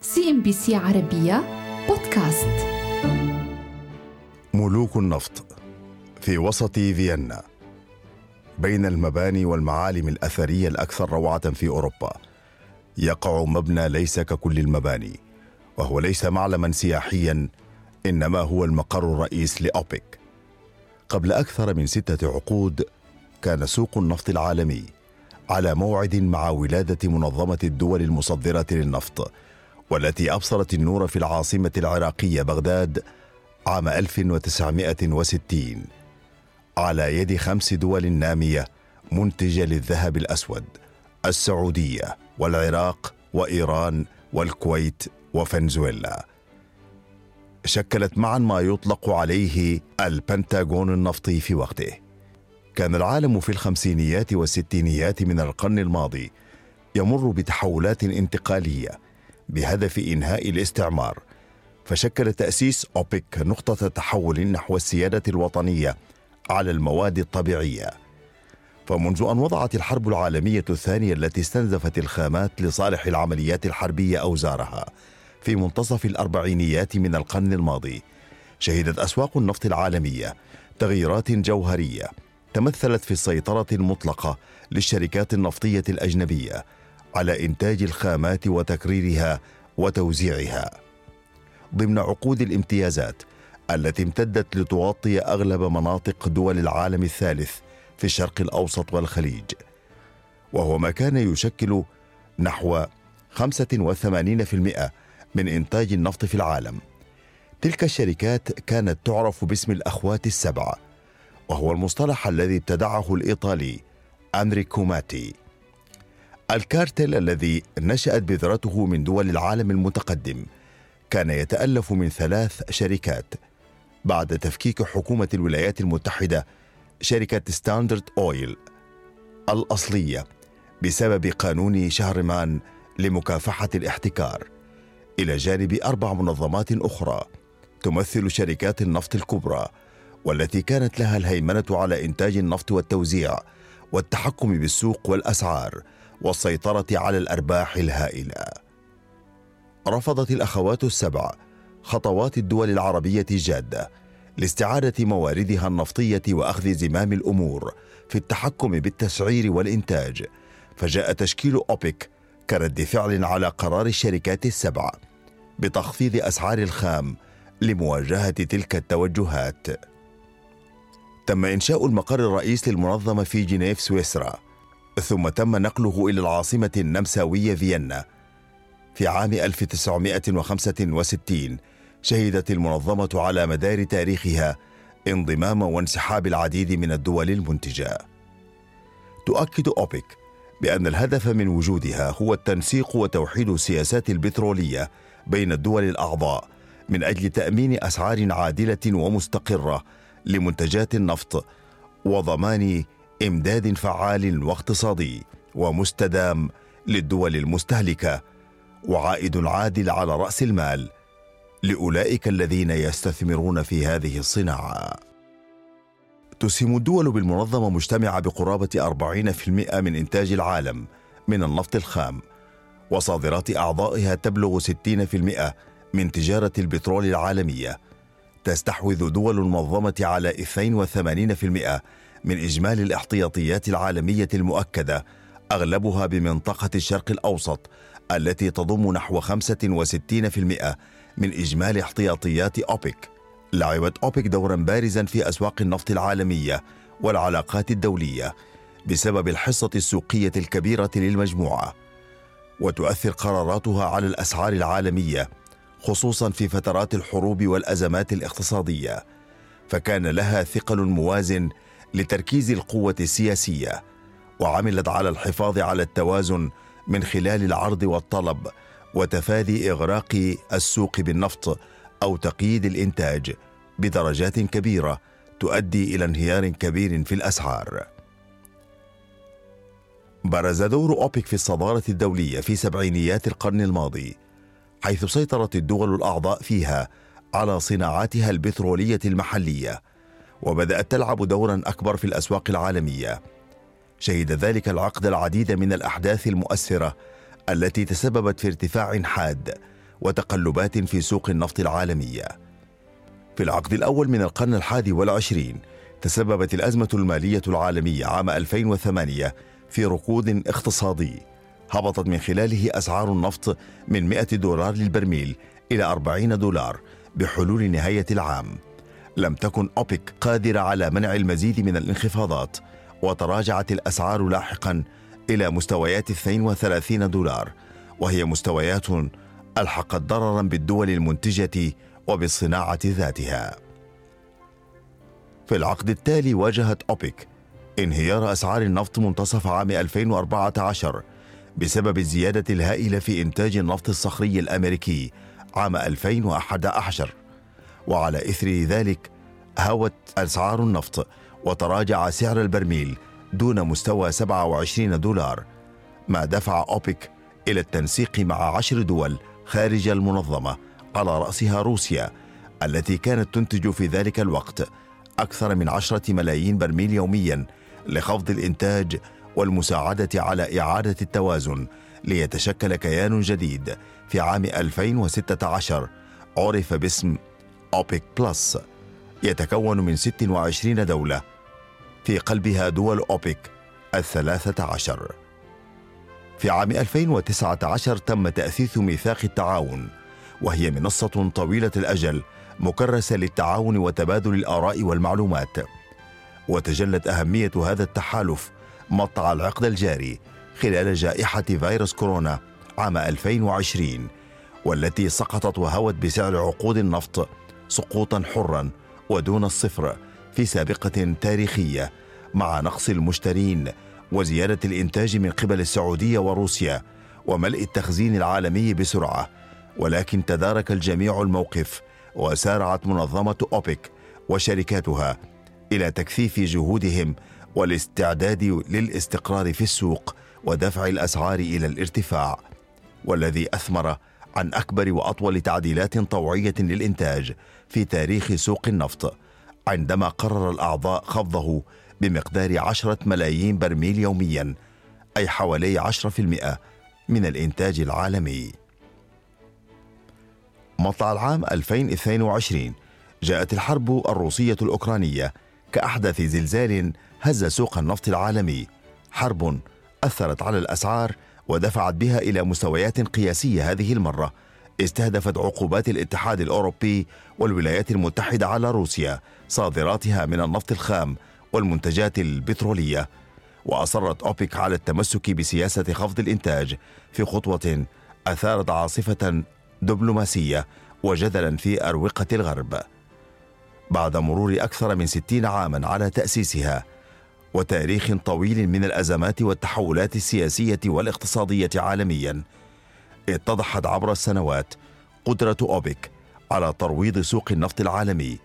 CNBC عربية بودكاست. ملوك النفط في وسط فيينا. بين المباني والمعالم الأثرية الأكثر روعة في أوروبا يقع مبنى ليس ككل المباني وهو ليس معلما سياحيا إنما هو المقر الرئيس لأوبك. قبل أكثر من ستة عقود كان سوق النفط العالمي على موعد مع ولادة منظمة الدول المصدرة للنفط والتي أبصرت النور في العاصمة العراقية بغداد عام 1960 على يد خمس دول نامية منتجة للذهب الأسود السعودية والعراق وإيران والكويت وفنزويلا. شكلت معا ما يطلق عليه البنتاغون النفطي في وقته. كان العالم في الخمسينيات والستينيات من القرن الماضي يمر بتحولات انتقالية بهدف إنهاء الاستعمار فشكل تأسيس أوبك نقطة تحول نحو السيادة الوطنية على المواد الطبيعية. فمنذ أن وضعت الحرب العالمية الثانية التي استنزفت الخامات لصالح العمليات الحربية أوزارها في منتصف الأربعينيات من القرن الماضي شهدت أسواق النفط العالمية تغييرات جوهرية تمثلت في السيطرة المطلقة للشركات النفطية الأجنبية على إنتاج الخامات وتكريرها وتوزيعها. ضمن عقود الامتيازات التي امتدت لتغطي أغلب مناطق دول العالم الثالث في الشرق الأوسط والخليج. وهو ما كان يشكل نحو 85% من إنتاج النفط في العالم. تلك الشركات كانت تعرف باسم الأخوات السبعه وهو المصطلح الذي ابتدعه الإيطالي انريكو ماتي الكارتل الذي نشأت بذرته من دول العالم المتقدم كان يتألف من ثلاث شركات. بعد تفكيك حكومة الولايات المتحدة شركة Standard Oil الأصلية بسبب قانون شهرمان لمكافحة الاحتكار. إلى جانب أربع منظمات أخرى تمثل شركات النفط الكبرى والتي كانت لها الهيمنة على إنتاج النفط والتوزيع والتحكم بالسوق والأسعار. والسيطرة على الأرباح الهائلة. رفضت الأخوات السبع خطوات الدول العربية الجادة لاستعادة مواردها النفطية وأخذ زمام الأمور في التحكم بالتسعير والإنتاج، فجاء تشكيل أوبك كرد فعل على قرار الشركات السبع بتخفيض أسعار الخام لمواجهة تلك التوجهات. تم إنشاء المقر الرئيس للمنظمة في جنيف سويسرا ثم تم نقله إلى العاصمة النمساوية فيينا في عام 1965 شهدت المنظمة على مدار تاريخها انضمام وانسحاب العديد من الدول المنتجة. تؤكد أوبك بأن الهدف من وجودها هو التنسيق وتوحيد السياسات البترولية بين الدول الأعضاء من أجل تأمين أسعار عادلة ومستقرة لمنتجات النفط وضمان إمداد فعال واقتصادي ومستدام للدول المستهلكة وعائد عادل على رأس المال لأولئك الذين يستثمرون في هذه الصناعة. تسهم الدول بالمنظمة مجتمعة بقرابة 40% من إنتاج العالم من النفط الخام وصادرات أعضائها تبلغ 60% من تجارة البترول العالمية. تستحوذ دول المنظمة على 82% من إجمالي الاحتياطيات العالمية المؤكدة أغلبها بمنطقة الشرق الأوسط التي تضم نحو 65% من إجمالي احتياطيات أوبك. لعبت أوبك دورا بارزا في أسواق النفط العالمية والعلاقات الدولية بسبب الحصة السوقية الكبيرة للمجموعة. وتؤثر قراراتها على الأسعار العالمية خصوصا في فترات الحروب والأزمات الاقتصادية. فكان لها ثقل موازن لتركيز القوة السياسية وعملت على الحفاظ على التوازن من خلال العرض والطلب وتفادي إغراق السوق بالنفط أو تقييد الإنتاج بدرجات كبيرة تؤدي إلى انهيار كبير في الأسعار. برز دور أوبك في الصدارة الدولية في سبعينيات القرن الماضي حيث سيطرت الدول الأعضاء فيها على صناعاتها البترولية المحلية. وبدأت تلعب دورا أكبر في الأسواق العالمية. شهد ذلك العقد العديد من الأحداث المؤثرة التي تسببت في ارتفاع حاد وتقلبات في سوق النفط العالمية. في العقد الأول من القرن الحادي والعشرين تسببت الأزمة المالية العالمية عام 2008 في ركود اقتصادي هبطت من خلاله أسعار النفط من 100 دولار للبرميل إلى 40 دولار بحلول نهاية العام. لم تكن أوبك قادرة على منع المزيد من الانخفاضات وتراجعت الأسعار لاحقا إلى مستويات 32 دولار وهي مستويات ألحقت ضررا بالدول المنتجة وبالصناعة ذاتها. في العقد التالي واجهت أوبك انهيار أسعار النفط منتصف عام 2014 بسبب الزيادة الهائلة في إنتاج النفط الصخري الأمريكي عام 2011 وعلى إثر ذلك هوت أسعار النفط وتراجع سعر البرميل دون مستوى 27 دولار ما دفع أوبك إلى التنسيق مع عشر دول خارج المنظمة على رأسها روسيا التي كانت تنتج في ذلك الوقت أكثر من عشرة ملايين برميل يوميا لخفض الإنتاج والمساعدة على إعادة التوازن ليتشكل كيان جديد في عام 2016 عرف باسم أوبيك بلس يتكون من 26 دولة في قلبها دول أوبيك الثلاثة عشر. في عام 2019 تم تأسيس ميثاق التعاون وهي منصة طويلة الأجل مكرسة للتعاون وتبادل الآراء والمعلومات. وتجلت أهمية هذا التحالف مطع العقد الجاري خلال جائحة فيروس كورونا عام 2020 والتي سقطت وهوت بسعر عقود النفط سقوطا حرا ودون الصفر في سابقة تاريخية مع نقص المشترين وزيادة الإنتاج من قبل السعودية وروسيا وملء التخزين العالمي بسرعة. ولكن تدارك الجميع الموقف وسارعت منظمة أوبك وشركاتها إلى تكثيف جهودهم والاستعداد للاستقرار في السوق ودفع الأسعار إلى الارتفاع. والذي أثمر عن أكبر وأطول تعديلات طوعية للإنتاج في تاريخ سوق النفط عندما قرر الأعضاء خفضه بمقدار عشرة ملايين برميل يوميا أي حوالي عشرة في المئة من الإنتاج العالمي. مطلع العام 2022 جاءت الحرب الروسية الأوكرانية كأحدث زلزال هز سوق النفط العالمي. حرب أثرت على الأسعار ودفعت بها إلى مستويات قياسية هذه المرة استهدفت عقوبات الاتحاد الأوروبي والولايات المتحدة على روسيا صادراتها من النفط الخام والمنتجات البترولية. وأصرت أوبك على التمسك بسياسة خفض الإنتاج في خطوة أثارت عاصفة دبلوماسية وجدلا في أروقة الغرب. بعد مرور أكثر من ستين عاما على تأسيسها وتاريخ طويل من الأزمات والتحولات السياسية والاقتصادية عالميا اتضحت عبر السنوات قدرة أوبك على ترويض سوق النفط العالمي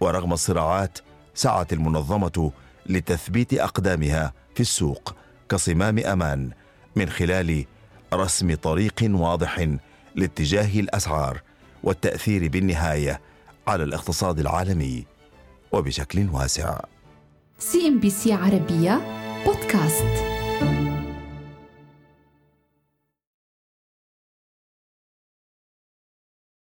ورغم الصراعات سعت المنظمة لتثبيت أقدامها في السوق كصمام أمان من خلال رسم طريق واضح لاتجاه الأسعار والتأثير بالنهاية على الاقتصاد العالمي وبشكل واسع. CNBC عربية بودكاست.